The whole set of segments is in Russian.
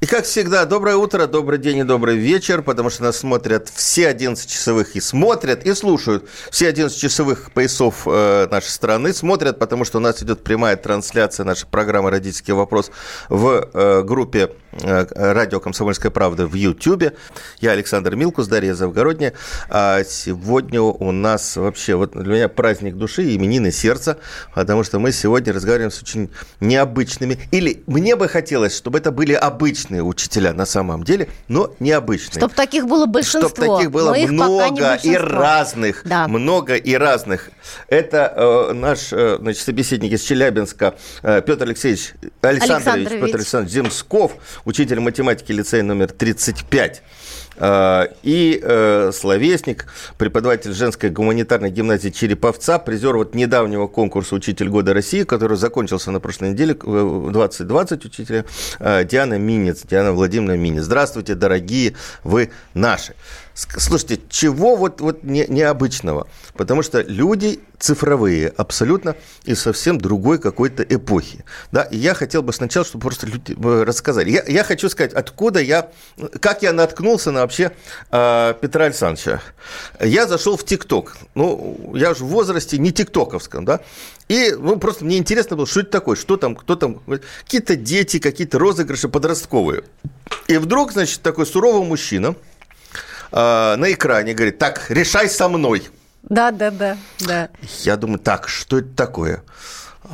И как всегда, доброе утро, добрый день и добрый вечер, потому что нас смотрят все 11 часовых и смотрят, и слушают все 11 часовых поясов э, нашей страны. Смотрят, потому что у нас идет прямая трансляция нашей программы «Родительский вопрос» в э, группе э, «Радио Комсомольская правда» в Ютьюбе. Я Александр Милкус, Дарья Завгородняя. А сегодня у нас вообще вот для меня праздник души и именины сердца, потому что мы сегодня разговариваем с очень необычными, или мне бы хотелось, чтобы это были обычные обычные учителя на самом деле, но необычные. Чтобы таких было большинство. Чтобы таких было много и разных. Да. Много и разных. Это э, наш э, значит, собеседник из Челябинска э, Петр Алексеевич Александрович, Александрович. Петр Александрович Земсков, учитель математики лицея номер 35. Э, и э, словесник, преподаватель женской гуманитарной гимназии Череповца, призер вот недавнего конкурса «Учитель года России», который закончился на прошлой неделе, 2020 учителя, э, Диана Минец, Диана Владимировна Минец. Здравствуйте, дорогие вы наши. Слушайте, чего вот, вот не, необычного? Потому что люди цифровые абсолютно и совсем другой какой-то эпохи. Да? И я хотел бы сначала, чтобы просто люди э, рассказали. Я, я хочу сказать, откуда я, как я наткнулся на вообще э, Петра Александровича. Я зашел в ТикТок. Ну, я же в возрасте не тиктоковском, да? И ну, просто мне интересно было, что это такое, что там, кто там, какие-то дети, какие-то розыгрыши подростковые. И вдруг, значит, такой суровый мужчина – на экране, говорит, так, решай со мной. Да, да, да, да. Я думаю, так, что это такое?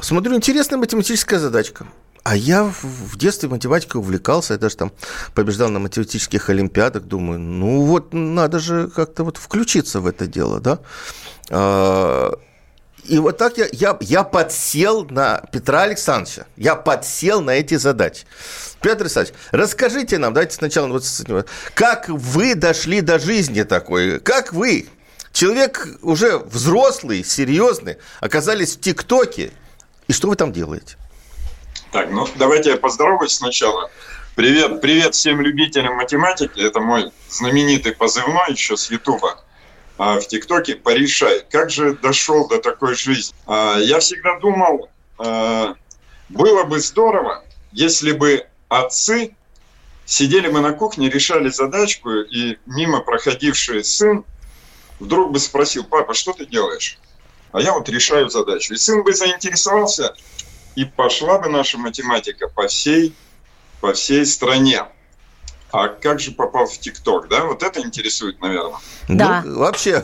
Смотрю, интересная математическая задачка. А я в детстве математикой увлекался, я даже там побеждал на математических олимпиадах, думаю, ну вот надо же как-то вот включиться в это дело, да. И вот так я, я, я подсел на Петра Александровича, я подсел на эти задачи. Петр Александрович, расскажите нам, давайте сначала, вот, как вы дошли до жизни такой, как вы, человек уже взрослый, серьезный, оказались в ТикТоке, и что вы там делаете? Так, ну давайте я поздороваюсь сначала. Привет, привет всем любителям математики. Это мой знаменитый позывной еще с Ютуба в ТикТоке «Порешай». Как же дошел до такой жизни? А, я всегда думал, а, было бы здорово, если бы отцы сидели мы на кухне, решали задачку, и мимо проходивший сын вдруг бы спросил, папа, что ты делаешь? А я вот решаю задачу. И сын бы заинтересовался, и пошла бы наша математика по всей, по всей стране. А как же попал в ТикТок, да? Вот это интересует, наверное. Да. Ну, вообще,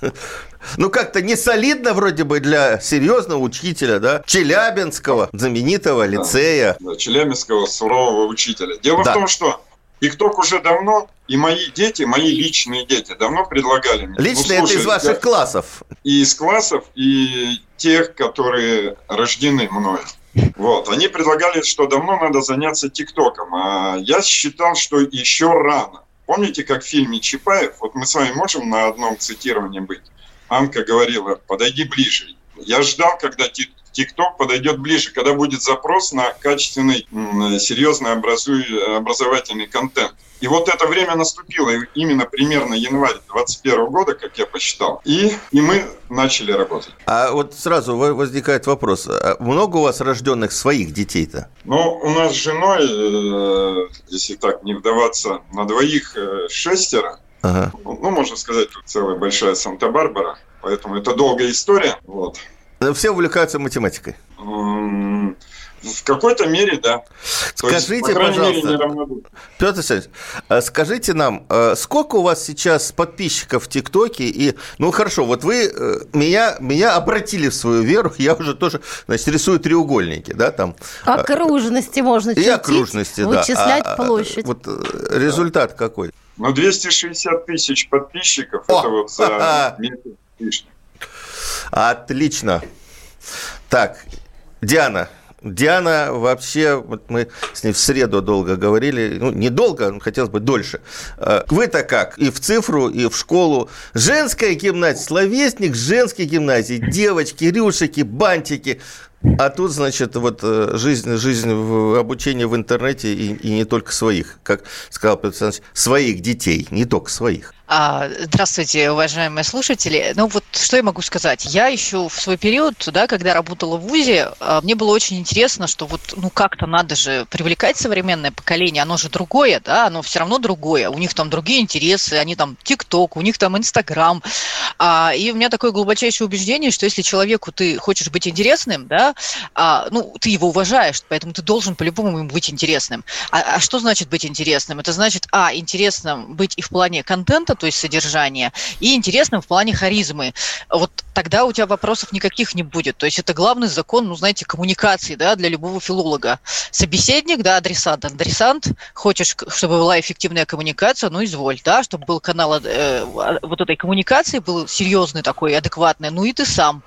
ну как-то не солидно вроде бы для серьезного учителя, да? Челябинского знаменитого лицея. Да, Челябинского сурового учителя. Дело да. в том, что ТикТок уже давно, и мои дети, мои личные дети, давно предлагали мне. Личные ну, слушай, это из ваших я, классов? И из классов, и тех, которые рождены мною. Вот. Они предлагали, что давно надо заняться ТикТоком. А я считал, что еще рано. Помните, как в фильме Чапаев? Вот мы с вами можем на одном цитировании быть. Анка говорила, подойди ближе. Я ждал, когда ТикТок подойдет ближе, когда будет запрос на качественный, серьезный образовательный контент. И вот это время наступило, именно примерно январь 2021 года, как я посчитал. И, и мы начали работать. А вот сразу возникает вопрос. А много у вас рожденных своих детей-то? Ну, у нас с женой, э, если так не вдаваться, на двоих э, шестеро. Ага. Ну, можно сказать, тут целая большая Санта-Барбара. Поэтому это долгая история. Вот. Все увлекаются математикой. В какой-то мере, да. Скажите, есть, пожалуйста, мере, Петр Александрович, а скажите нам, а сколько у вас сейчас подписчиков в ТикТоке? И, ну хорошо, вот вы э, меня, меня обратили в свою веру, я уже тоже, значит, рисую треугольники, да, там. Окружности можно чертить, и окружности, вычислять да. площадь. Вот э, результат какой? Ну, 260 тысяч подписчиков, О! это вот за месяц Отлично. Так, Диана, Диана вообще, вот мы с ней в среду долго говорили, ну, недолго, хотелось бы дольше. А, вы-то как? И в цифру, и в школу. Женская гимназия, словесник женской гимназии, девочки, рюшики, бантики. А тут, значит, вот э, жизнь, жизнь в обучении в интернете и, и не только своих, как сказал Петр Александрович, своих детей, не только своих. А, здравствуйте, уважаемые слушатели. Ну вот что я могу сказать? Я еще в свой период, да, когда работала в ВУЗе, а, мне было очень интересно, что вот ну как-то надо же привлекать современное поколение, оно же другое, да, оно все равно другое. У них там другие интересы, они там ТикТок, у них там Инстаграм. А, и у меня такое глубочайшее убеждение, что если человеку ты хочешь быть интересным, да, ну ты его уважаешь, поэтому ты должен по-любому ему быть интересным. А, а что значит быть интересным? Это значит, а, интересным быть и в плане контента, то есть содержания, и интересным в плане харизмы. Вот тогда у тебя вопросов никаких не будет. То есть это главный закон, ну, знаете, коммуникации, да, для любого филолога. Собеседник, да, адресант, адресант, хочешь, чтобы была эффективная коммуникация, ну, изволь, да, чтобы был канал э, вот этой коммуникации, был серьезный такой, адекватный, ну, и ты сам.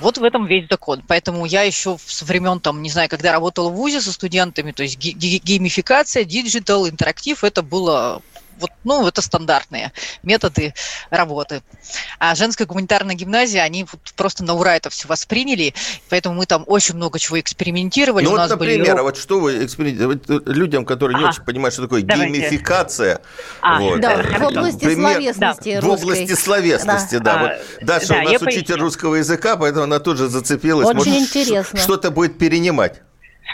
Вот в этом весь закон. Поэтому я еще с времен, там, не знаю, когда работала в ВУЗе со студентами, то есть геймификация, digital, интерактив, это было вот, ну, это стандартные методы работы. А женская гуманитарная гимназия, они вот просто на ура это все восприняли, поэтому мы там очень много чего экспериментировали. Ну, вот, нас например, были... вот что вы экспериментировали? Людям, которые ага. не очень понимают, что такое Давайте. геймификация. А, вот. Да, в области Пример... словесности да. В области словесности, да. да. Вот Даша да, у нас учитель поясню. русского языка, поэтому она тут же зацепилась. Очень Может, интересно. Что-то будет перенимать.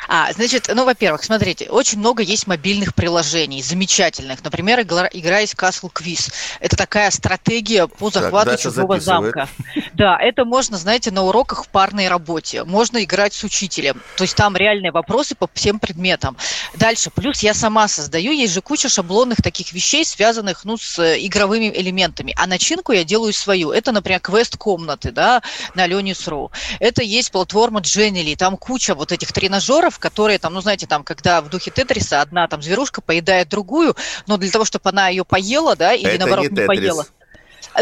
А, значит, ну, во-первых, смотрите, очень много есть мобильных приложений, замечательных. Например, игра, из Castle Quiz. Это такая стратегия по захвату так, чужого замка. Да, это можно, знаете, на уроках в парной работе. Можно играть с учителем. То есть там реальные вопросы по всем предметам. Дальше, плюс я сама создаю, есть же куча шаблонных таких вещей, связанных, ну, с игровыми элементами. А начинку я делаю свою. Это, например, квест комнаты, да, на Leonis.ru. Это есть платформа Genially, там куча вот этих тренажеров, партнеров, которые там, ну, знаете, там, когда в духе Тетриса одна там зверушка поедает другую, но для того, чтобы она ее поела, да, или Это наоборот не, не поела.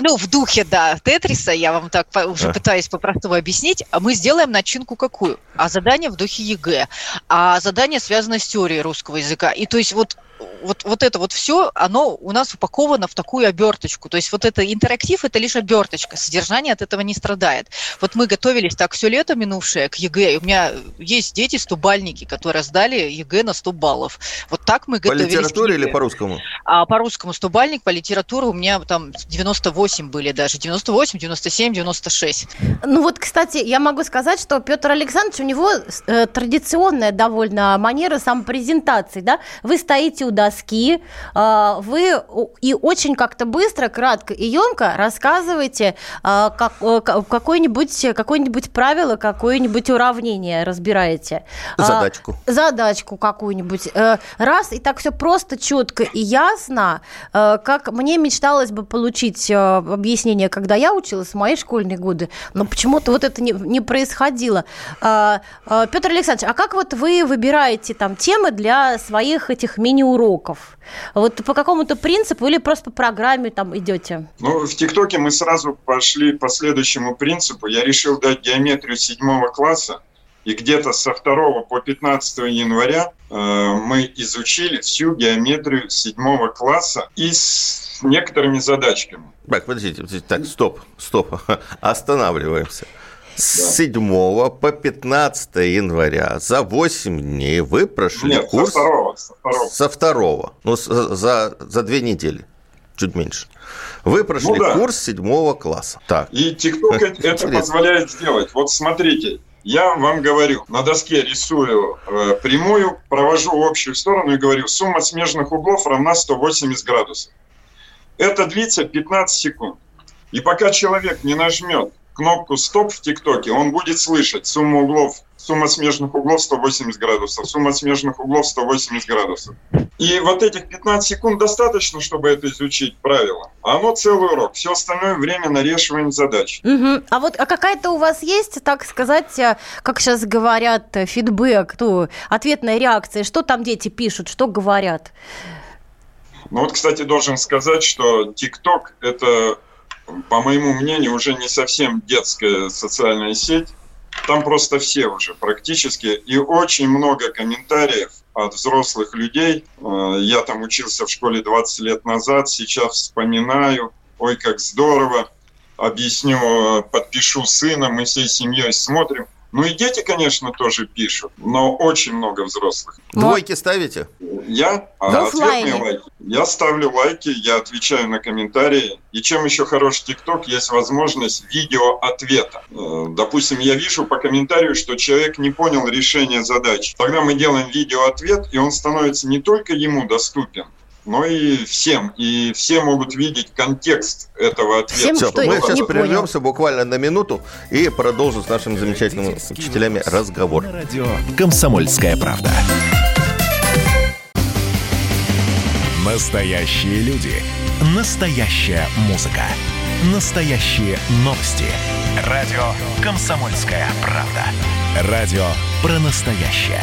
Ну, в духе, да, Тетриса, я вам так уже а. пытаюсь по-простому объяснить, мы сделаем начинку какую? А задание в духе ЕГЭ. А задание связано с теорией русского языка. И то есть вот вот, вот это вот все, оно у нас упаковано в такую оберточку. То есть вот это интерактив, это лишь оберточка, содержание от этого не страдает. Вот мы готовились так все лето минувшее к ЕГЭ, и у меня есть дети, стобалльники, которые сдали ЕГЭ на 100 баллов. Вот так мы готовились. По литературе или по-русскому? А, по-русскому стубальник, по литературе у меня там 98 были даже, 98, 97, 96. Ну вот, кстати, я могу сказать, что Петр Александрович, у него э, традиционная довольно манера самопрезентации, да? Вы стоите у доски, а, вы и очень как-то быстро, кратко и емко рассказываете а, как, э, какое-нибудь какое правило, какое-нибудь уравнение разбираете. А, задачку. Задачку какую-нибудь. Э, раз, и так все просто, четко и ясно, э, как мне мечталось бы получить объяснение, когда я училась в мои школьные годы, но почему-то вот это не, не происходило. Петр Александрович, а как вот вы выбираете там темы для своих этих мини-уроков? Уроков? Вот по какому-то принципу или просто по программе там идете? Ну, в ТикТоке мы сразу пошли по следующему принципу. Я решил дать геометрию седьмого класса, и где-то со 2 по 15 января э, мы изучили всю геометрию седьмого класса и с некоторыми задачками. Так, подождите, подождите, так, стоп, стоп, останавливаемся. С 7 по 15 января за 8 дней вы прошли Нет, курс... со второго. Со второго. Со второго. Ну, за, за две недели. Чуть меньше. Вы прошли ну, да. курс седьмого класса. Так. И ТикТок это позволяет сделать. Вот смотрите, я вам говорю, на доске рисую э, прямую, провожу общую сторону и говорю, сумма смежных углов равна 180 градусов. Это длится 15 секунд. И пока человек не нажмет кнопку «Стоп» в ТикТоке, он будет слышать сумму углов, сумма смежных углов 180 градусов, сумма смежных углов 180 градусов. И вот этих 15 секунд достаточно, чтобы это изучить правило. А оно целый урок. Все остальное время на решивание задач. Угу. А вот а какая-то у вас есть, так сказать, э, как сейчас говорят, э, фидбэк, ну, ответная реакция? Что там дети пишут, что говорят? Ну вот, кстати, должен сказать, что ТикТок – это по моему мнению, уже не совсем детская социальная сеть. там просто все уже практически, и очень много комментариев от взрослых людей. Э, я там учился в школе 20 лет назад, сейчас вспоминаю, ой, как здорово, объясню, подпишу сына, мы всей семьей смотрим. Ну и дети, конечно, тоже пишут, но очень много взрослых. Двойки ставите? Я? А ответные лайки. Я ставлю лайки, я отвечаю на комментарии. И чем еще хорош ТикТок, есть возможность видео ответа. Э, допустим, я вижу по комментарию, что человек не понял решение задачи. Тогда мы делаем видео ответ, и он становится не только ему доступен, но и всем. И все могут видеть контекст этого ответа. Всем, Все, мы сейчас прервемся понял. буквально на минуту и продолжим с нашими замечательными учителями разговор. На радио «Комсомольская правда». Настоящие люди. Настоящая музыка. Настоящие новости. Радио «Комсомольская правда». Радио про настоящее.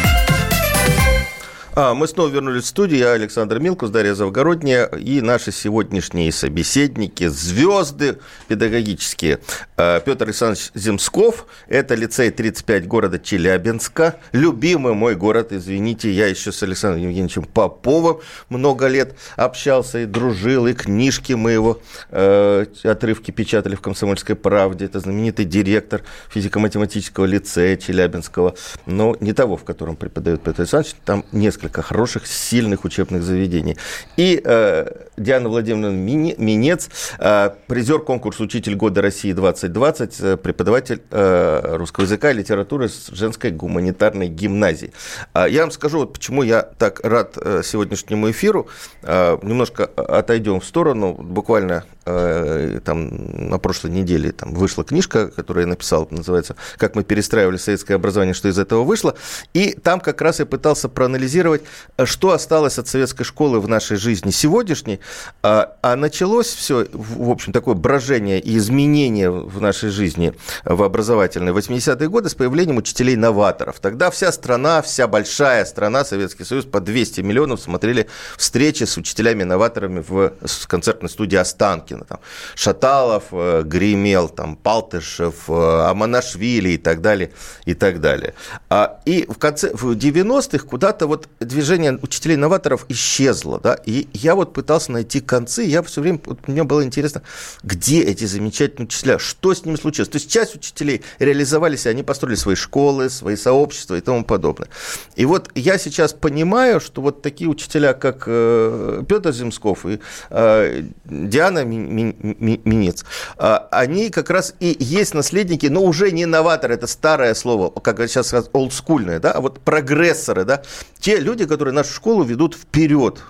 А, мы снова вернулись в студию. Я Александр Милкус, Дарья Завгородняя и наши сегодняшние собеседники, звезды педагогические. А, Петр Александрович Земсков, это лицей 35 города Челябинска. Любимый мой город, извините, я еще с Александром Евгеньевичем Поповым много лет общался и дружил, и книжки мы его э, отрывки печатали в «Комсомольской правде». Это знаменитый директор физико-математического лицея Челябинского, но не того, в котором преподает Петр Александрович, там несколько несколько хороших, сильных учебных заведений. И э, Диана Владимировна Минец, э, призер конкурса «Учитель года России 2020», э, преподаватель э, русского языка и литературы с женской гуманитарной гимназии. Э, я вам скажу, вот почему я так рад э, сегодняшнему эфиру. Э, немножко отойдем в сторону. Буквально э, там, на прошлой неделе там, вышла книжка, которую я написал, называется «Как мы перестраивали советское образование, что из этого вышло». И там как раз я пытался проанализировать анализировать, э, что осталось от советской школы в нашей жизни сегодняшней. А, а началось все, в общем, такое брожение и изменение в нашей жизни в образовательной 80-е годы с появлением учителей-новаторов. Тогда вся страна, вся большая страна, Советский Союз, по 200 миллионов смотрели встречи с учителями-новаторами в концертной студии Останкина. Там Шаталов э, гремел, там Палтышев, э, Аманашвили и так далее, и так далее. А, и в конце, в 90-х куда-то вот движение учителей-новаторов исчезло, да, и я вот пытался найти концы, я все время, вот, мне было интересно, где эти замечательные учителя, что с ними случилось. То есть часть учителей реализовались, и они построили свои школы, свои сообщества и тому подобное. И вот я сейчас понимаю, что вот такие учителя, как э, Петр Земсков и э, Диана Минец, э, они как раз и есть наследники, но уже не новаторы, это старое слово, как сейчас олдскульное, да, а вот прогрессоры, да, те люди, которые нашу школу ведут вперед,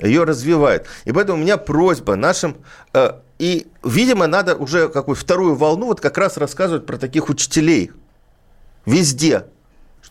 ее развивают. И поэтому у меня просьба нашим... Э, и, видимо, надо уже какую вторую волну вот как раз рассказывать про таких учителей везде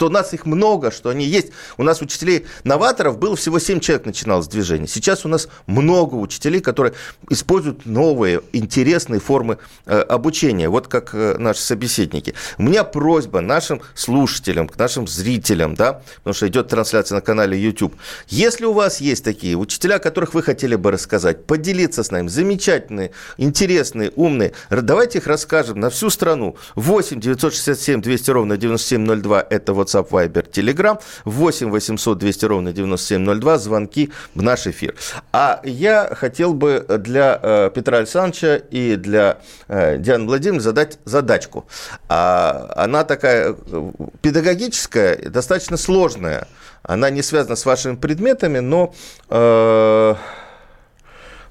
что у нас их много, что они есть. У нас учителей-новаторов было всего 7 человек начиналось движение. Сейчас у нас много учителей, которые используют новые, интересные формы э, обучения, вот как э, наши собеседники. У меня просьба нашим слушателям, к нашим зрителям, да, потому что идет трансляция на канале YouTube. Если у вас есть такие учителя, которых вы хотели бы рассказать, поделиться с нами, замечательные, интересные, умные, давайте их расскажем на всю страну. 8 967 200 ровно 9702 – это вот WhatsApp, Viber, Telegram. 8 800 200 ровно 9702. Звонки в наш эфир. А я хотел бы для э, Петра Александровича и для э, Дианы Владимировны задать задачку. А, она такая э, педагогическая, достаточно сложная. Она не связана с вашими предметами, но... Э,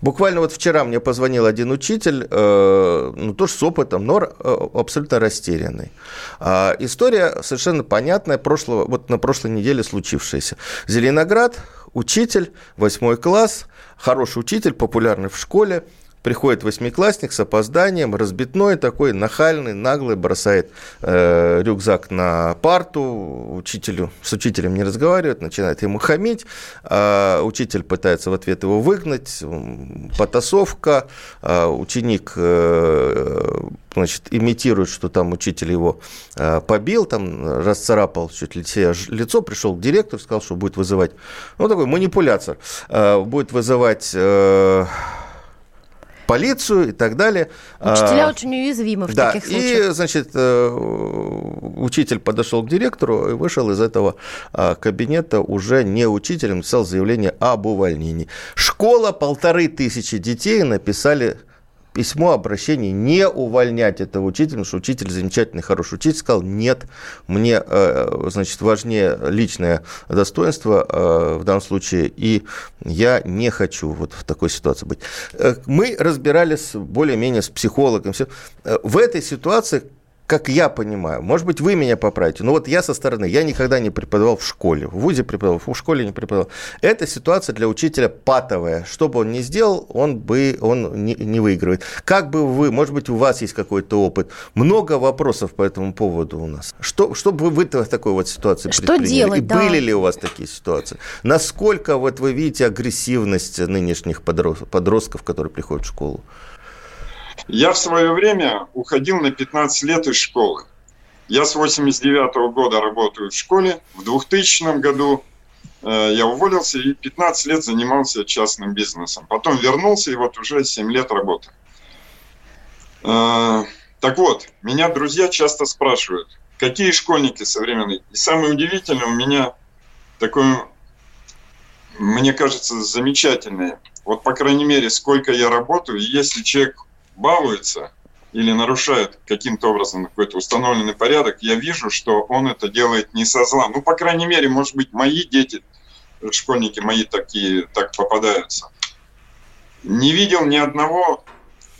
Буквально вот вчера мне позвонил один учитель, э, ну, тоже с опытом, но э, абсолютно растерянный. А, история совершенно понятная, прошлого, вот на прошлой неделе случившаяся. Зеленоград, учитель, восьмой класс, хороший учитель, популярный в школе, Приходит восьмиклассник с опозданием, разбитной такой, нахальный, наглый, бросает э, рюкзак на парту, учителю, с учителем не разговаривает, начинает ему хамить, э, учитель пытается в ответ его выгнать, потасовка, э, ученик э, значит, имитирует, что там учитель его э, побил, там расцарапал чуть ли себе лицо, пришел к директору, сказал, что будет вызывать, ну, такой манипулятор, э, будет вызывать... Э, полицию и так далее. Учителя а, очень уязвимы в да, таких случаях. И, значит, э, учитель подошел к директору и вышел из этого а, кабинета уже не учителем, написал заявление об увольнении. Школа, полторы тысячи детей написали письмо, обращение не увольнять этого учителя, потому что учитель замечательный, хороший учитель, сказал, нет, мне, э, значит, важнее личное достоинство э, в данном случае, и я не хочу вот в такой ситуации быть. Э, мы разбирались более-менее с психологом. В этой ситуации как я понимаю, может быть, вы меня поправите, но вот я со стороны, я никогда не преподавал в школе, в ВУЗе преподавал, в школе не преподавал. Эта ситуация для учителя патовая. Что бы он ни сделал, он бы он не, не выигрывает. Как бы вы, может быть, у вас есть какой-то опыт. Много вопросов по этому поводу у нас. Что, что бы вы в такой вот ситуации что Делать, И да. были ли у вас такие ситуации? Насколько вот вы видите агрессивность нынешних подростков, которые приходят в школу? Я в свое время уходил на 15 лет из школы. Я с 89 -го года работаю в школе. В 2000 году э, я уволился и 15 лет занимался частным бизнесом. Потом вернулся и вот уже 7 лет работаю. Э, так вот, меня друзья часто спрашивают, какие школьники современные. И самое удивительное, у меня такое, мне кажется, замечательное. Вот, по крайней мере, сколько я работаю, если человек балуется или нарушает каким-то образом какой-то установленный порядок, я вижу, что он это делает не со зла. Ну, по крайней мере, может быть, мои дети, школьники мои такие, так попадаются. Не видел ни одного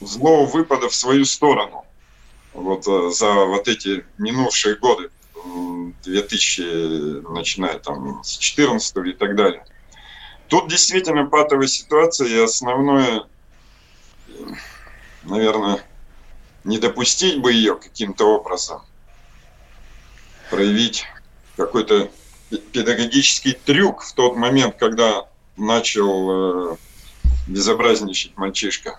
злого выпада в свою сторону вот э, за вот эти минувшие годы, 2000, начиная там с 14 и так далее. Тут действительно патовая ситуация, и основное наверное, не допустить бы ее каким-то образом, проявить какой-то педагогический трюк в тот момент, когда начал э, безобразничать мальчишка.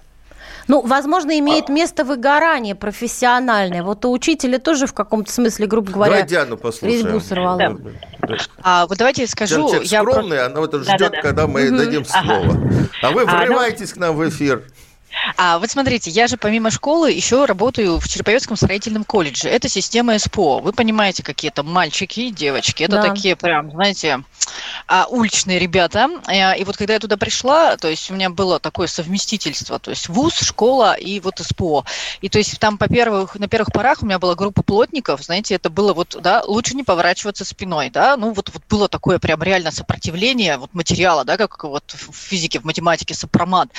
Ну, возможно, имеет а... место выгорание профессиональное. Вот у учителя тоже в каком-то смысле, грубо говоря, Давай Диану послушаем. резьбу сорвало. Да. А, вот давайте скажу... Диана, я скромный, про... она вот ждет, да, да, да. когда мы угу. дадим слово. Ага. А вы врываетесь а, ну... к нам в эфир. А вот смотрите, я же помимо школы еще работаю в Череповецком строительном колледже. Это система СПО. Вы понимаете, какие это мальчики и девочки. Это да. такие прям, знаете, а, уличные ребята. Э, и вот когда я туда пришла, то есть у меня было такое совместительство, то есть вуз, школа и вот СПО. И то есть там по первых, на первых порах у меня была группа плотников, знаете, это было вот, да, лучше не поворачиваться спиной, да, ну вот, вот было такое прям реально сопротивление вот материала, да, как вот в физике, в математике сопромат.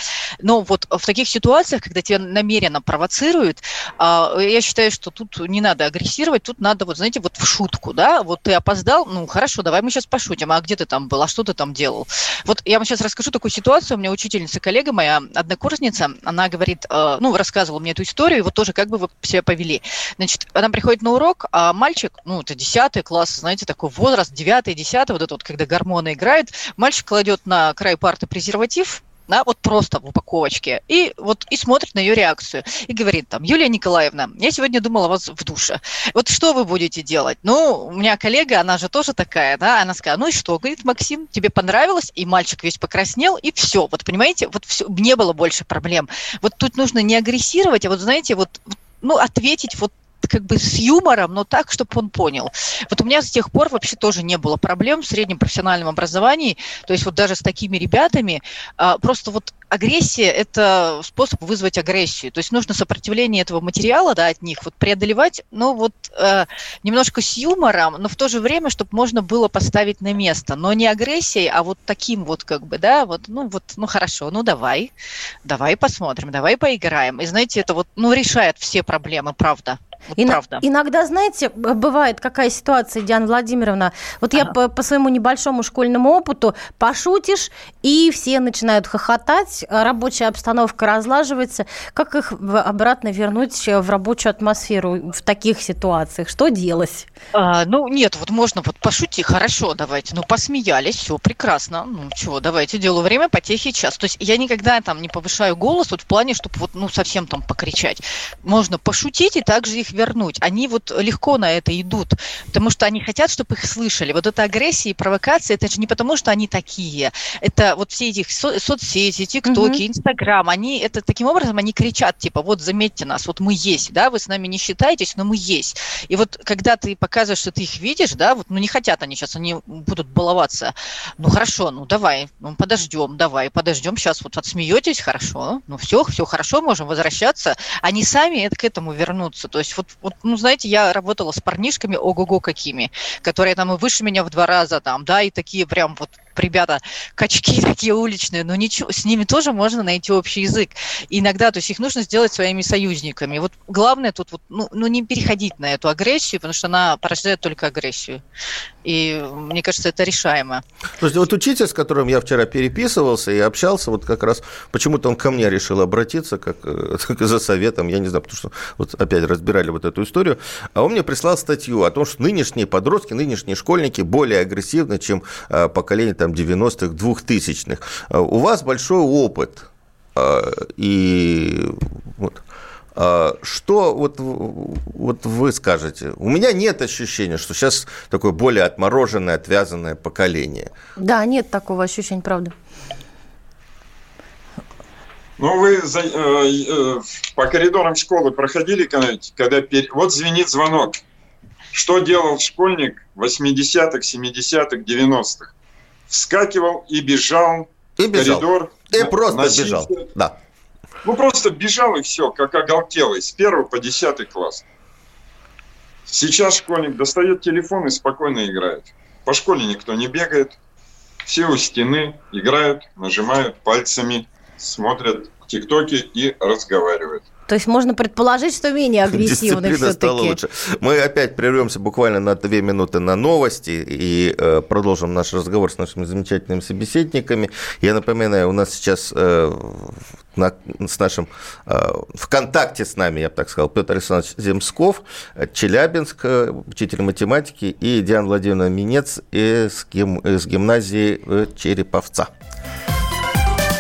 Но вот в таких ситуациях, когда тебя намеренно провоцируют, а, я считаю, что тут не надо агрессировать, тут надо вот, знаете, вот в шутку, да, вот ты опоздал, ну хорошо, давай мы сейчас пошутим, а где ты там был, а что ты там делал? Вот я вам сейчас расскажу такую ситуацию. У меня учительница, коллега моя, однокурсница, она говорит, э, ну, рассказывала мне эту историю, и вот тоже как бы вы себя повели. Значит, она приходит на урок, а мальчик, ну, это 10 класс, знаете, такой возраст, 9 10 вот это вот, когда гормоны играют, мальчик кладет на край парты презерватив, да, вот просто в упаковочке, и вот и смотрит на ее реакцию, и говорит там, Юлия Николаевна, я сегодня думала вас в душе, вот что вы будете делать? Ну, у меня коллега, она же тоже такая, да, она сказала, ну и что, говорит, Максим, тебе понравилось, и мальчик весь покраснел, и все, вот понимаете, вот все, не было больше проблем. Вот тут нужно не агрессировать, а вот знаете, вот ну, ответить вот как бы с юмором, но так, чтобы он понял. Вот у меня с тех пор вообще тоже не было проблем в среднем профессиональном образовании, то есть вот даже с такими ребятами, а, просто вот агрессия – это способ вызвать агрессию. То есть нужно сопротивление этого материала да, от них вот преодолевать, ну вот э, немножко с юмором, но в то же время, чтобы можно было поставить на место. Но не агрессией, а вот таким вот как бы, да, вот, ну вот, ну хорошо, ну давай, давай посмотрим, давай поиграем. И знаете, это вот, ну решает все проблемы, правда. Вот Ин- правда. Иногда, знаете, бывает какая ситуация, Диана Владимировна. Вот ага. я по, по своему небольшому школьному опыту пошутишь, и все начинают хохотать, рабочая обстановка разлаживается. Как их обратно вернуть в рабочую атмосферу в таких ситуациях? Что делать? А, ну, нет, вот можно вот пошути, хорошо, давайте. Ну, посмеялись, все прекрасно. Ну, чего, давайте, делаю время, потехи, час. То есть я никогда там не повышаю голос вот в плане, чтобы вот, ну, совсем там покричать. Можно пошутить и также их вернуть. Они вот легко на это идут, потому что они хотят, чтобы их слышали. Вот эта агрессия и провокация, это же не потому, что они такие. Это вот все эти со- соцсети, тиктоки, инстаграм, они, это таким образом, они кричат, типа, вот заметьте нас, вот мы есть, да, вы с нами не считаетесь, но мы есть. И вот когда ты показываешь, что ты их видишь, да, вот, ну не хотят они сейчас, они будут баловаться. Ну хорошо, ну давай, ну подождем, давай, подождем, сейчас вот отсмеетесь, хорошо, ну все, все хорошо, можем возвращаться. Они сами к этому вернутся. То есть вот, вот, ну знаете, я работала с парнишками, ого-го какими, которые там и выше меня в два раза там, да, и такие прям вот ребята качки такие уличные, но ничего, с ними тоже можно найти общий язык. Иногда, то есть их нужно сделать своими союзниками. Вот главное тут вот, ну, ну не переходить на эту агрессию, потому что она порождает только агрессию. И мне кажется, это решаемо. Слушайте, вот учитель, с которым я вчера переписывался и общался, вот как раз почему-то он ко мне решил обратиться, как, как за советом, я не знаю, потому что вот опять разбирали вот эту историю, а он мне прислал статью о том, что нынешние подростки, нынешние школьники более агрессивны, чем а, поколение там 90-х, 2000-х. А, у вас большой опыт, а, и вот, а, что вот, вот вы скажете? У меня нет ощущения, что сейчас такое более отмороженное, отвязанное поколение. Да, нет такого ощущения, правда. Ну, вы за, э, э, по коридорам школы проходили, когда пер... вот звенит звонок. Что делал школьник 80-х, 70-х, 90-х? Вскакивал и бежал, и бежал. коридор. И просто носился. бежал, да. Ну, просто бежал и все, как оголтелый, с первого по десятый класс. Сейчас школьник достает телефон и спокойно играет. По школе никто не бегает. Все у стены играют, нажимают пальцами, смотрят тиктоки и разговаривают. То есть можно предположить, что менее агрессивны все-таки. стала лучше. Мы опять прервемся буквально на две минуты на новости и э, продолжим наш разговор с нашими замечательными собеседниками. Я напоминаю, у нас сейчас э, на, с нашим э, ВКонтакте с нами, я бы так сказал, Петр Александрович Земсков, Челябинск, э, учитель математики, и Диана Владимировна Минец из, гим, из гимназии э, Череповца.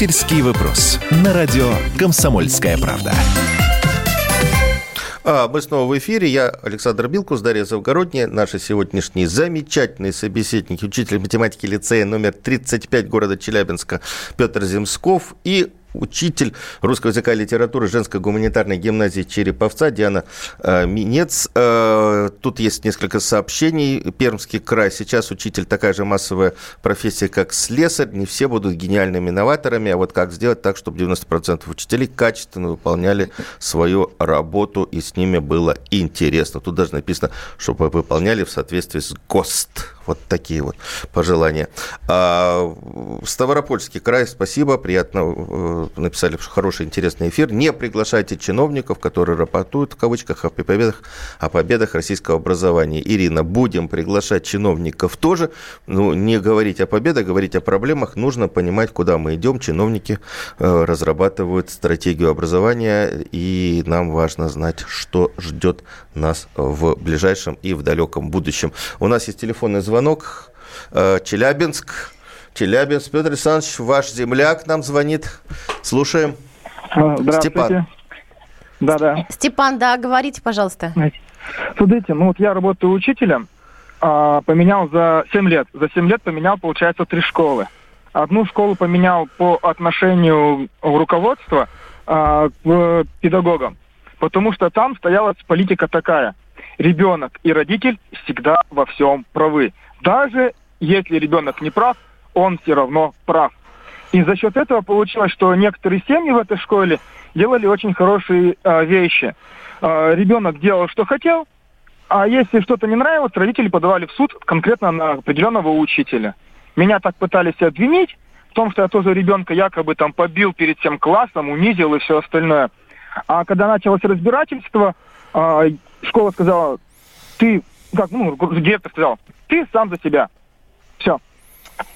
Родительский вопрос. На радио «Комсомольская правда». А, мы снова в эфире. Я Александр Билкус, Дарья Завгородняя. Наши сегодняшние замечательные собеседники. Учитель математики лицея номер 35 города Челябинска Петр Земсков и учитель русского языка и литературы женской гуманитарной гимназии Череповца Диана э, Минец. Э, тут есть несколько сообщений. Пермский край. Сейчас учитель такая же массовая профессия, как слесарь. Не все будут гениальными новаторами, а вот как сделать так, чтобы 90% учителей качественно выполняли свою работу, и с ними было интересно. Тут даже написано, чтобы выполняли в соответствии с ГОСТ. Вот такие вот пожелания. А, Ставропольский край, спасибо, приятно э, написали хороший, интересный эфир. Не приглашайте чиновников, которые рапортуют, в кавычках, о победах, о победах российского образования. Ирина, будем приглашать чиновников тоже. Ну, не говорить о победах, говорить о проблемах. Нужно понимать, куда мы идем. Чиновники э, разрабатывают стратегию образования, и нам важно знать, что ждет нас в ближайшем и в далеком будущем. У нас есть телефонный звонок. Э, Челябинск. Челябинск. Петр Александрович, ваш земляк нам звонит. Слушаем. А, здравствуйте. Степан. Да, да. Степан, да, говорите, пожалуйста. Смотрите, ну вот я работаю учителем, а, поменял за 7 лет. За 7 лет поменял, получается, три школы. одну школу поменял по отношению руководства а, к педагогам. Потому что там стояла политика такая. Ребенок и родитель всегда во всем правы. Даже если ребенок не прав, он все равно прав. И за счет этого получилось, что некоторые семьи в этой школе делали очень хорошие э, вещи. Э, ребенок делал, что хотел, а если что-то не нравилось, родители подавали в суд конкретно на определенного учителя. Меня так пытались обвинить в том, что я тоже ребенка якобы там побил перед всем классом, унизил и все остальное. А когда началось разбирательство, э, школа сказала, ты, как, ну, директор сказал, ты сам за себя. Все.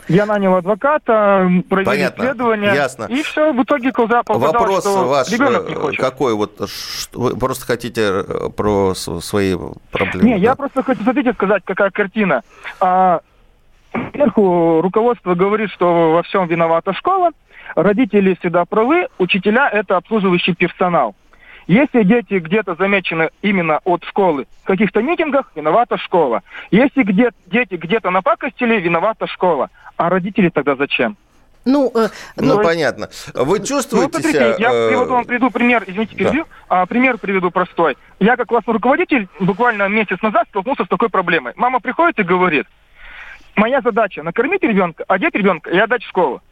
Я нанял адвоката, провели Понятно. исследование. Ясно. И все, в итоге куда Вопрос что ваш ребенок не хочет. какой? Вот, вы просто хотите э, про свои проблемы? Не, да? я просто хочу, смотрите, сказать, какая картина. А, сверху руководство говорит, что во всем виновата школа, родители всегда правы, учителя – это обслуживающий персонал. Если дети где-то замечены именно от школы в каких-то митингах, виновата школа. Если где дети где-то напакостили, виновата школа. А родители тогда зачем? Ну, э, ну, ну понятно. Вы ну, чувствуете ну, смотрите, себя... Я э... вот вам приведу пример, извините, перебью. Да. А, пример приведу простой. Я как классный руководитель буквально месяц назад столкнулся с такой проблемой. Мама приходит и говорит, моя задача накормить ребенка, одеть ребенка и отдать в школу.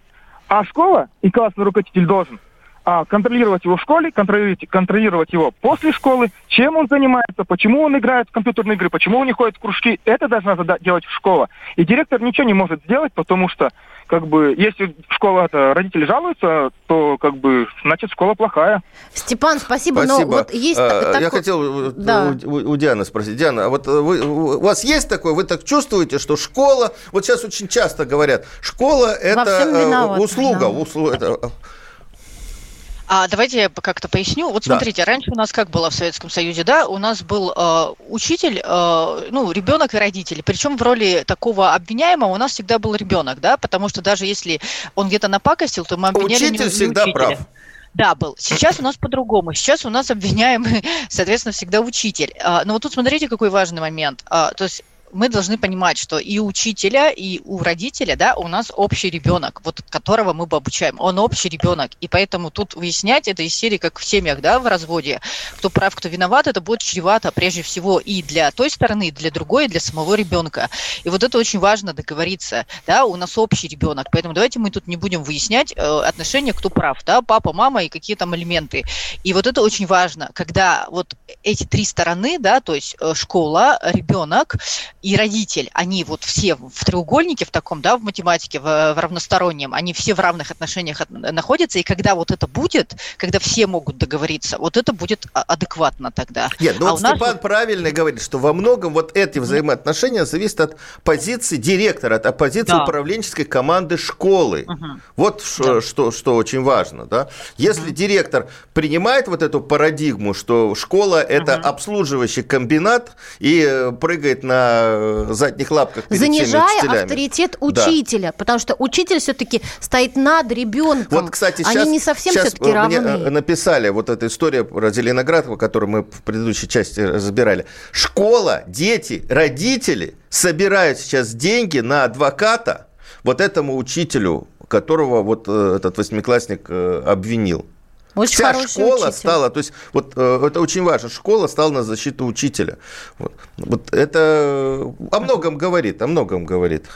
А школа и классный руководитель должен а контролировать его в школе, контролировать, контролировать его после школы, чем он занимается, почему он играет в компьютерные игры, почему он не ходит в кружки, это должна делать школа. И директор ничего не может сделать, потому что, как бы, если школа это родители жалуются, то, как бы, значит, школа плохая. Степан, спасибо, спасибо. но вот есть... А, так... Я хотел да. у, у Дианы спросить. Диана, а вот вы, у вас есть такое, вы так чувствуете, что школа, вот сейчас очень часто говорят, школа это э, услуга, услуга это а давайте я как-то поясню. Вот смотрите, да. раньше у нас как было в Советском Союзе, да, у нас был э, учитель, э, ну, ребенок и родитель. Причем в роли такого обвиняемого у нас всегда был ребенок, да, потому что даже если он где-то напакостил, то мы обвиняли учитель не, не всегда учителя. прав. Да, был. Сейчас у нас по-другому. Сейчас у нас обвиняемый, соответственно, всегда учитель. А, но вот тут смотрите, какой важный момент. То есть мы должны понимать, что и учителя, и у родителя, да, у нас общий ребенок, вот которого мы бы обучаем. Он общий ребенок. И поэтому тут выяснять это из серии, как в семьях, да, в разводе, кто прав, кто виноват, это будет чревато прежде всего и для той стороны, и для другой, и для самого ребенка. И вот это очень важно договориться, да, у нас общий ребенок. Поэтому давайте мы тут не будем выяснять э, отношения, кто прав, да, папа, мама и какие там элементы. И вот это очень важно, когда вот эти три стороны, да, то есть э, школа, ребенок, и родитель, они вот все в треугольнике в таком, да, в математике, в, в равностороннем, они все в равных отношениях от, находятся, и когда вот это будет, когда все могут договориться, вот это будет а, адекватно тогда. Нет, ну а вот Степан нас... правильно говорит, что во многом вот эти взаимоотношения зависят от позиции директора, от позиции да. управленческой команды школы. Угу. Вот да. что, что очень важно, да. Если угу. директор принимает вот эту парадигму, что школа – это угу. обслуживающий комбинат и э, прыгает на Э, задних лапках перед Занижая авторитет учителя, да. потому что учитель все-таки стоит над ребенком. Вот, кстати, сейчас, Они не совсем все-таки э, равны. Мне э, написали вот эту историю про Зеленоградова, которую мы в предыдущей части разбирали. Школа, дети, родители собирают сейчас деньги на адвоката вот этому учителю, которого вот этот восьмиклассник обвинил. Очень Вся школа учитель. стала, то есть вот э, это очень важно, школа стала на защиту учителя. Вот, вот это о многом говорит, о многом говорит.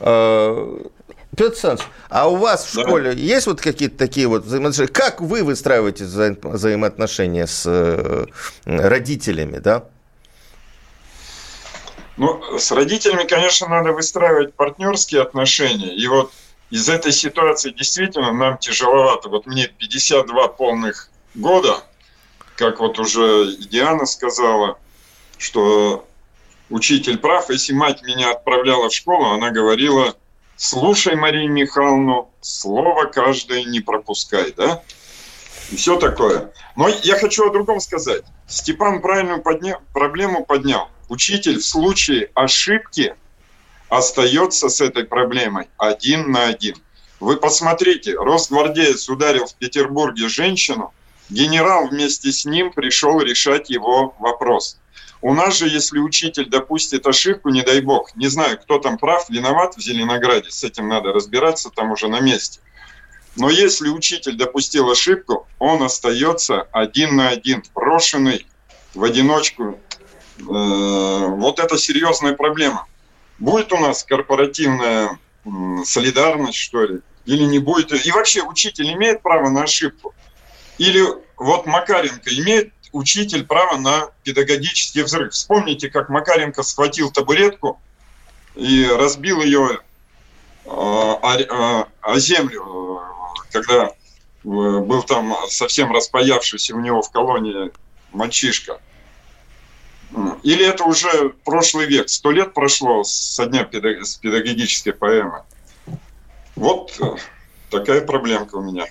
А, Петр Александрович, а у вас в школе да. есть вот какие-то такие вот взаимоотношения? Как вы выстраиваете вза взаимоотношения с э, родителями, да? Ну, с родителями, конечно, надо выстраивать партнерские отношения. И вот из этой ситуации действительно нам тяжеловато. Вот мне 52 полных года, как вот уже Диана сказала, что учитель прав. Если мать меня отправляла в школу, она говорила, слушай Марию Михайловну, слово каждое не пропускай, да? И все такое. Но я хочу о другом сказать. Степан правильную подня... проблему поднял. Учитель в случае ошибки остается с этой проблемой один на один. Вы посмотрите, росгвардеец ударил в Петербурге женщину, генерал вместе с ним пришел решать его вопрос. У нас же, если учитель допустит ошибку, не дай бог, не знаю, кто там прав, виноват в Зеленограде, с этим надо разбираться там уже на месте. Но если учитель допустил ошибку, он остается один на один, брошенный в одиночку. Э, вот это серьезная проблема. Будет у нас корпоративная солидарность, что ли, или не будет? И вообще учитель имеет право на ошибку? Или вот Макаренко имеет учитель право на педагогический взрыв. Вспомните, как Макаренко схватил табуретку и разбил ее о, о, о землю, когда был там совсем распаявшийся у него в колонии мальчишка. Или это уже прошлый век, сто лет прошло со дня педагогической поэмы. Вот э, такая проблемка у меня.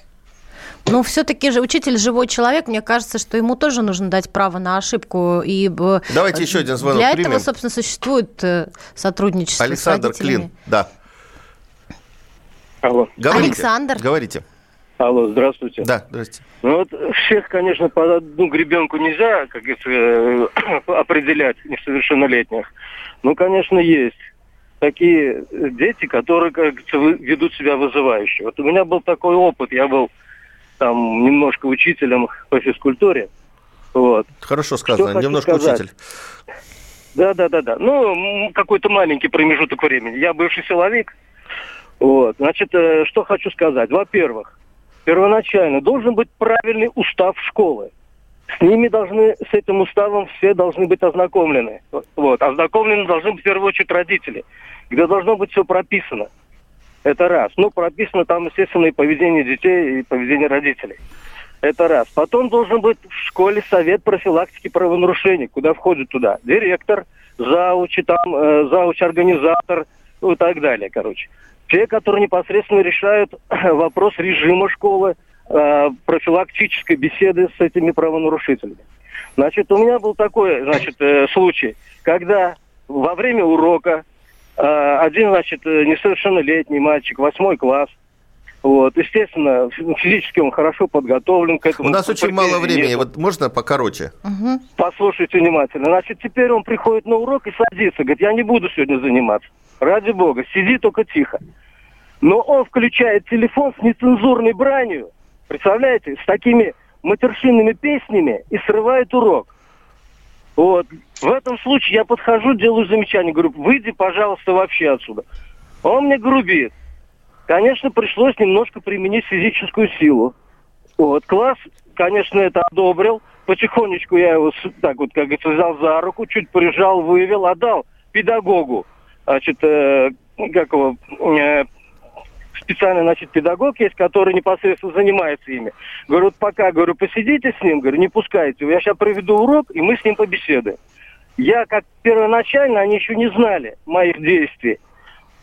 Ну, все-таки же учитель живой человек, мне кажется, что ему тоже нужно дать право на ошибку. И э, Давайте еще один звонок Для примем. этого, собственно, существует э, сотрудничество Александр с Клин, да. Алло. Говорите. Александр. Говорите. Алло, здравствуйте. Да, здравствуйте. Ну вот всех, конечно, под одну гребенку нельзя, как говорится, э, определять несовершеннолетних. Ну, конечно, есть такие дети, которые, как говорится, ведут себя вызывающе. Вот у меня был такой опыт, я был там немножко учителем по физкультуре. Вот. Хорошо сказано, немножко сказать. учитель. Да, да, да, да. Ну, какой-то маленький промежуток времени. Я бывший силовик. Вот. Значит, э, что хочу сказать. Во-первых, первоначально должен быть правильный устав школы. С ними должны, с этим уставом все должны быть ознакомлены. Вот. Ознакомлены должны быть в первую очередь родители, где должно быть все прописано. Это раз. Ну, прописано там, естественно, и поведение детей, и поведение родителей. Это раз. Потом должен быть в школе совет профилактики правонарушений, куда входит туда директор, зауч, там, э, зауч, организатор, ну и так далее, короче. Те, которые непосредственно решают вопрос режима школы, э, профилактической беседы с этими правонарушителями. Значит, у меня был такой, значит, э, случай, когда во время урока а, один, значит, э, несовершеннолетний мальчик, восьмой класс. Вот, естественно, физически он хорошо подготовлен к этому. У нас очень мало времени, нет. вот можно покороче? Угу. Послушайте внимательно. Значит, теперь он приходит на урок и садится, говорит, я не буду сегодня заниматься. Ради бога, сиди только тихо. Но он включает телефон с нецензурной бранью, представляете, с такими матершинными песнями и срывает урок. Вот. В этом случае я подхожу, делаю замечание, говорю, выйди, пожалуйста, вообще отсюда. Он мне грубит. Конечно, пришлось немножко применить физическую силу. Вот. Класс, конечно, это одобрил. Потихонечку я его, так вот, как говорится, взял за руку, чуть прижал, вывел, отдал педагогу. Значит, э, как его, э, специальный, значит, педагог есть, который непосредственно занимается ими. Говорю, вот пока, говорю, посидите с ним, говорю, не пускайте. Я сейчас проведу урок, и мы с ним побеседуем. Я, как первоначально, они еще не знали моих действий.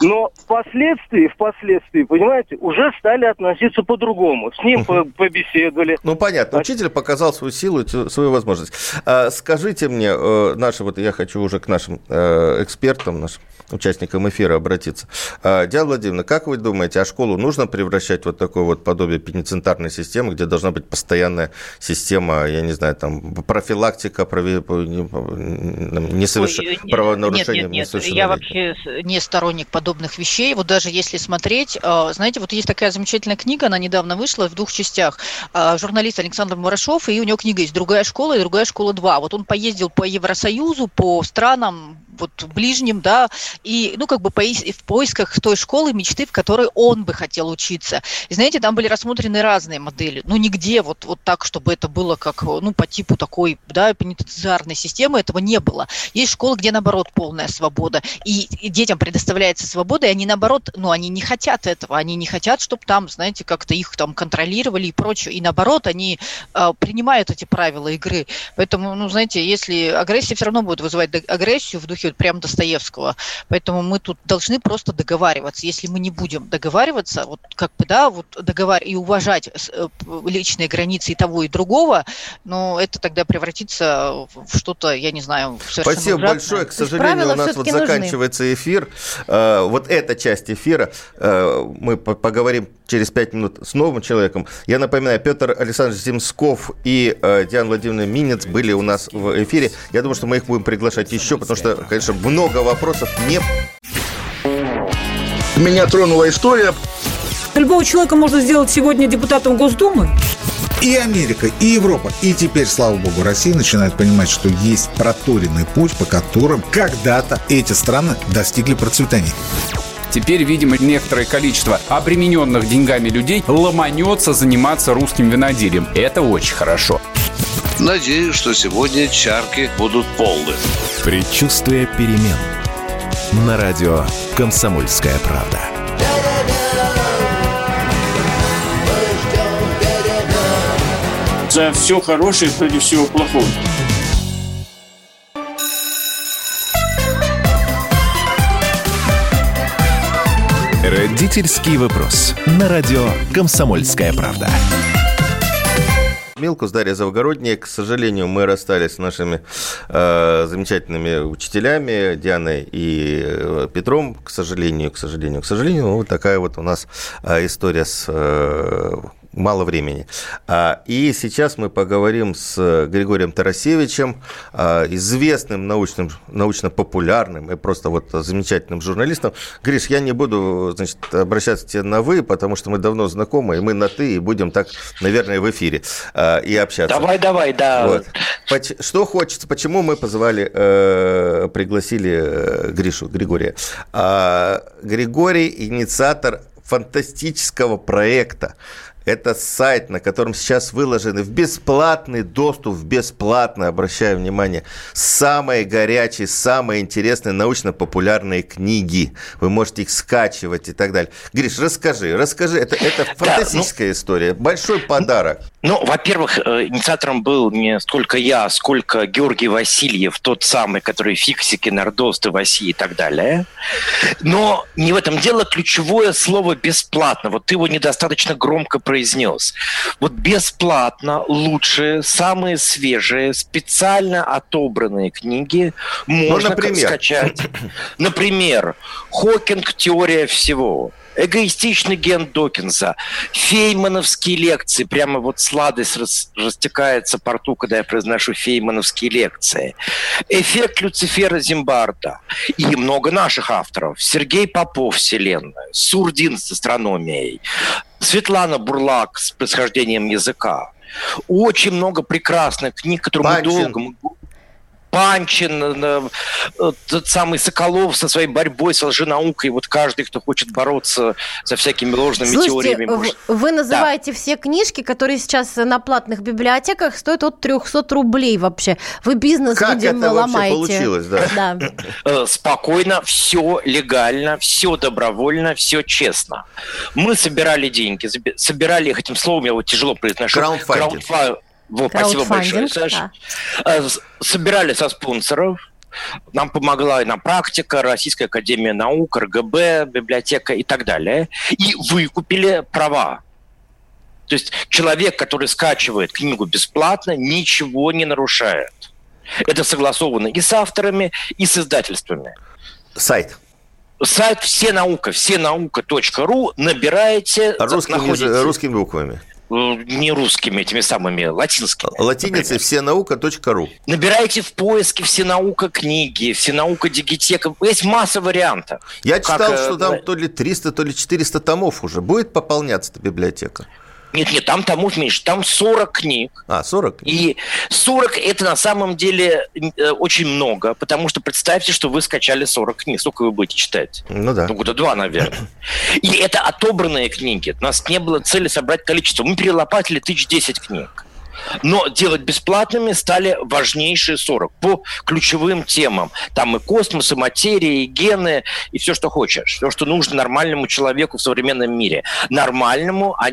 Но впоследствии, впоследствии, понимаете, уже стали относиться по-другому. С ним побеседовали. Ну, понятно. Учитель показал свою силу, свою возможность. А, скажите мне, э, наши, вот я хочу уже к нашим экспертам, нашим участникам эфира обратиться. А, Диана Владимировна, как вы думаете, а школу нужно превращать в вот такое вот подобие пеницентарной системы, где должна быть постоянная система, я не знаю, там, профилактика, несоверш... Ой, правонарушения нет, нет, нет. Я вообще не сторонник подобных вещей. Вот даже если смотреть, а, знаете, вот есть такая замечательная книга, она недавно вышла в двух частях. А, журналист Александр Мурашов, и у него книга есть «Другая школа» и «Другая школа 2». Вот он поездил по Евросоюзу, по странам вот ближним, да, и, ну, как бы в поисках той школы мечты, в которой он бы хотел учиться. И, знаете, там были рассмотрены разные модели. Ну, нигде вот, вот так, чтобы это было как, ну, по типу такой, да, пенитенциарной системы, этого не было. Есть школы, где, наоборот, полная свобода. И, и детям предоставляется свобода, и они, наоборот, ну, они не хотят этого. Они не хотят, чтобы там, знаете, как-то их там контролировали и прочее. И, наоборот, они э, принимают эти правила игры. Поэтому, ну, знаете, если агрессия все равно будет вызывать агрессию в духе вот прям Достоевского. Поэтому мы тут должны просто договариваться. Если мы не будем договариваться, вот как бы, да, вот договар и уважать э, личные границы и того, и другого, но это тогда превратится в что-то, я не знаю, совершенно Спасибо ужасное. большое. К сожалению, у нас вот нужны. заканчивается эфир. Э, вот эта часть эфира. Э, мы поговорим через пять минут с новым человеком. Я напоминаю, Петр Александрович Земсков и э, Диана Владимировна Минец были у нас в эфире. Я думаю, что мы их будем приглашать еще, потому что, конечно, много вопросов не... Меня тронула история. Любого человека можно сделать сегодня депутатом Госдумы. И Америка, и Европа, и теперь, слава богу, Россия начинает понимать, что есть проторенный путь, по которым когда-то эти страны достигли процветания. Теперь, видимо, некоторое количество обремененных деньгами людей ломанется заниматься русским виноделием. Это очень хорошо. Надеюсь, что сегодня чарки будут полны. Предчувствие перемен. На радио «Комсомольская правда». За все хорошее против всего плохого. Родительский вопрос. На радио «Комсомольская правда». Милкус, Дарья Завгородняя. К сожалению, мы расстались с нашими э, замечательными учителями Дианой и э, Петром. К сожалению, к сожалению, к сожалению. Ну, вот такая вот у нас э, история с э, мало времени. А, и сейчас мы поговорим с Григорием Тарасевичем, а, известным научным, научно-популярным и просто вот замечательным журналистом. Гриш, я не буду значит, обращаться к тебе на «вы», потому что мы давно знакомы, и мы на «ты», и будем так, наверное, в эфире а, и общаться. Давай, давай, да. Вот. Что хочется, почему мы позвали, э, пригласили э, Гришу, Григория? Григорий – инициатор фантастического проекта это сайт, на котором сейчас выложены в бесплатный доступ, в бесплатно, обращаю внимание, самые горячие, самые интересные научно-популярные книги. Вы можете их скачивать и так далее. Гриш, расскажи, расскажи. Это, это фантастическая да, ну, история. Большой подарок. Ну, во-первых, э, инициатором был не столько я, сколько Георгий Васильев, тот самый, который фиксики, нардосты в России и так далее. Но не в этом дело. Ключевое слово «бесплатно». Вот ты его недостаточно громко произнес. Вот бесплатно лучшие, самые свежие, специально отобранные книги ну, можно ну, скачать. Например, Хокинг «Теория всего» эгоистичный ген Докинса, феймановские лекции, прямо вот сладость рас, растекается по рту, когда я произношу феймановские лекции, эффект Люцифера Зимбарда. И много наших авторов, Сергей Попов «Вселенная», Сурдин с астрономией, Светлана Бурлак с происхождением языка, очень много прекрасных книг, которые Панчин. мы долго... Панчин, э, тот самый Соколов со своей борьбой с лженаукой. Вот каждый, кто хочет бороться со всякими ложными Слушайте, теориями. Может... Вы называете да. все книжки, которые сейчас на платных библиотеках стоят от 300 рублей вообще. Вы бизнес как людям это ломаете. получилось, да? да. Э, спокойно, все легально, все добровольно, все честно. Мы собирали деньги, собирали их этим словом, я вот тяжело произношу. Краудфандинг. Вот, спасибо большое, Саша. Да. Собирали со спонсоров, нам помогла и на практика, Российская Академия Наук, РГБ, библиотека и так далее. И выкупили права. То есть человек, который скачивает книгу бесплатно, ничего не нарушает. Это согласовано и с авторами, и с издательствами. Сайт сайт все наука, все наука.ру набираете. Русскими, русскими буквами. Э, не русскими, этими самыми, латинскими. Латиницей всенаука.ру. Набирайте в поиске всенаука книги, всенаука дигитека. Есть масса вариантов. Я читал, как, что там то ли 300, то ли 400 томов уже. Будет пополняться эта библиотека? Нет, нет, там томов меньше, там 40 книг. А, 40 книг. И 40 это на самом деле э, очень много, потому что представьте, что вы скачали 40 книг. Сколько вы будете читать? Ну да. Ну, года два, наверное. И это отобранные книги. У нас не было цели собрать количество. Мы перелопатили тысяч десять книг. Но делать бесплатными стали важнейшие 40 по ключевым темам. Там и космос, и материя, и гены, и все, что хочешь. Все, что нужно нормальному человеку в современном мире. Нормальному, а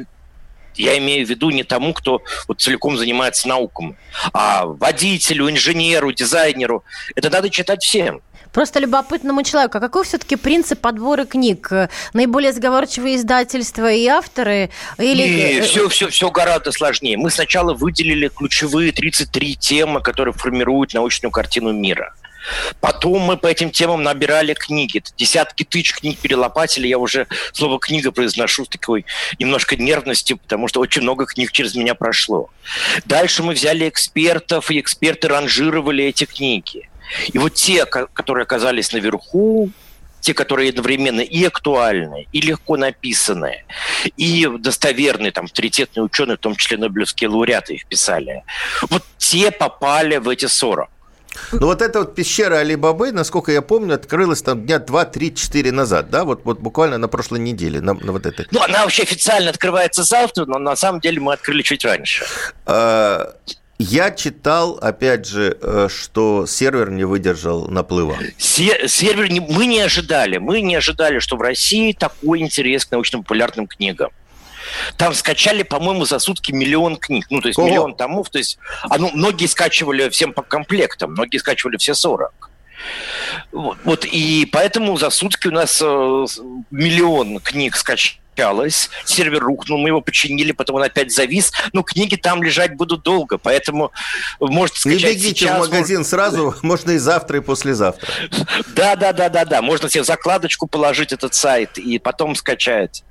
я имею в виду не тому, кто вот целиком занимается науками, а водителю, инженеру, дизайнеру. Это надо читать всем. Просто любопытному человеку, а какой все-таки принцип подбора книг? Наиболее сговорчивые издательства и авторы? Или... Не, все, все, все гораздо сложнее. Мы сначала выделили ключевые 33 темы, которые формируют научную картину мира. Потом мы по этим темам набирали книги. Десятки тысяч книг перелопатили. Я уже слово «книга» произношу с такой немножко нервностью, потому что очень много книг через меня прошло. Дальше мы взяли экспертов, и эксперты ранжировали эти книги. И вот те, которые оказались наверху, те, которые одновременно и актуальны, и легко написаны, и достоверные, там, авторитетные ученые, в том числе Нобелевские лауреаты их писали, вот те попали в эти 40. Ну вот эта вот пещера Али-Бабы, насколько я помню, открылась там дня 2-3-4 назад, да, вот, вот буквально на прошлой неделе, на, на вот этой. Ну, она вообще официально открывается завтра, но на самом деле мы открыли чуть раньше. А, я читал, опять же, э, что сервер не выдержал наплыва. сервер не, мы не ожидали. Мы не ожидали, что в России такой интерес к научно-популярным книгам. Там скачали, по-моему, за сутки миллион книг. Ну, то есть Ого. миллион томов. То есть, а, ну, многие скачивали всем по комплектам, многие скачивали все 40. Вот, вот и поэтому за сутки у нас э, миллион книг скачалось, сервер рухнул, мы его починили, потом он опять завис. Но книги там лежать будут долго, поэтому может скачать Не бегите сейчас, в магазин может... сразу, можно и завтра, и послезавтра. Да, да, да, да, да. Можно себе закладочку положить этот сайт и потом скачать.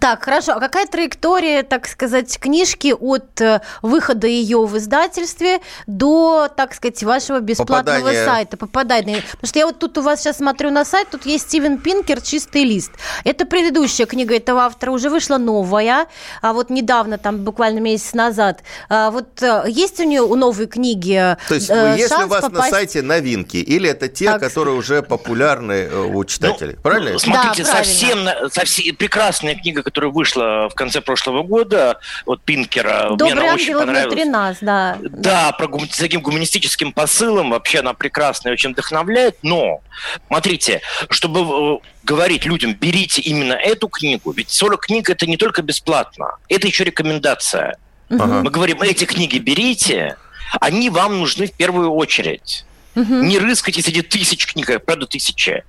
Так, хорошо. А какая траектория, так сказать, книжки от э, выхода ее в издательстве до, так сказать, вашего бесплатного Попадание. сайта? Попадания. Потому что я вот тут у вас сейчас смотрю на сайт, тут есть Стивен Пинкер «Чистый лист». Это предыдущая книга этого автора, уже вышла новая, а вот недавно, там буквально месяц назад. А вот э, есть у нее у новой книги То есть, э, если у вас попасть... на сайте новинки, или это те, так. которые уже популярны у читателей, ну, правильно? Смотрите, да, совсем, совсем прекрасная книга, которая вышла в конце прошлого года от Пинкера. Добрый мне ангел внутри нас, да. Да, про гум... с таким гуманистическим посылом. Вообще она прекрасная, очень вдохновляет. Но, смотрите, чтобы э, говорить людям, берите именно эту книгу, ведь 40 книг это не только бесплатно, это еще рекомендация. Ага. Мы говорим, эти книги берите, они вам нужны в первую очередь. Угу. Не рыскайте среди тысяч книг, а правда тысячи.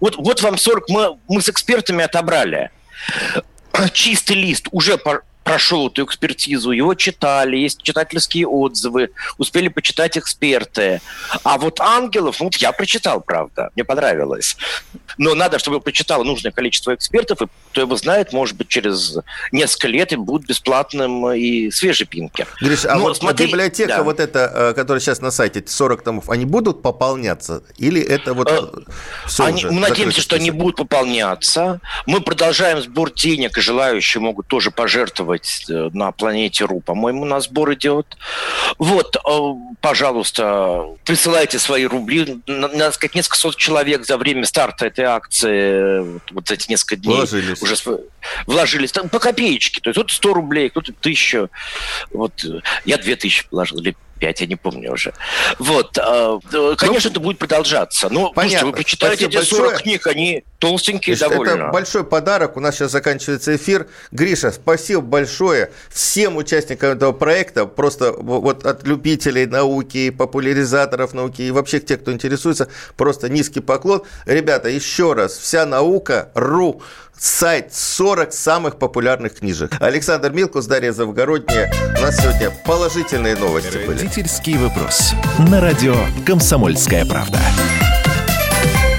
Вот, вот вам 40 мы, мы с экспертами отобрали чистый лист. Уже прошел эту экспертизу, его читали, есть читательские отзывы, успели почитать эксперты. А вот «Ангелов», ну, вот я прочитал, правда, мне понравилось. Но надо, чтобы прочитало нужное количество экспертов, и кто его знает, может быть, через несколько лет и будет бесплатным и свежий пинкер. Гриш, а вот смотри, библиотека да. вот эта, э, которая сейчас на сайте, 40 томов, они будут пополняться? Или это вот э, все они, Мы надеемся, что они будут пополняться. Мы продолжаем сбор денег, и желающие могут тоже пожертвовать делать э, на планете Ру, по-моему, на сбор идет. Вот, э, пожалуйста, присылайте свои рубли. Надо сказать, несколько сот человек за время старта этой акции, вот, вот эти несколько дней вложились. уже вложились. Там по копеечке. То есть вот 100 рублей, кто-то тысячу. Вот я две тысячи положил, или 5, я не помню уже. Вот, а, э, конечно, ну, это будет продолжаться. Но понятно. вы прочитаете эти 40 большое. книг, они толстенькие Значит, довольно. Это большой подарок. У нас сейчас заканчивается эфир. Гриша, спасибо большое всем участникам этого проекта. Просто вот от любителей науки, популяризаторов науки и вообще тех, кто интересуется, просто низкий поклон. Ребята, еще раз, вся наука ру сайт 40 самых популярных книжек. Александр Милкус, Дарья Завгородняя. У нас сегодня положительные новости были. Родительский вопрос. На радио «Комсомольская правда».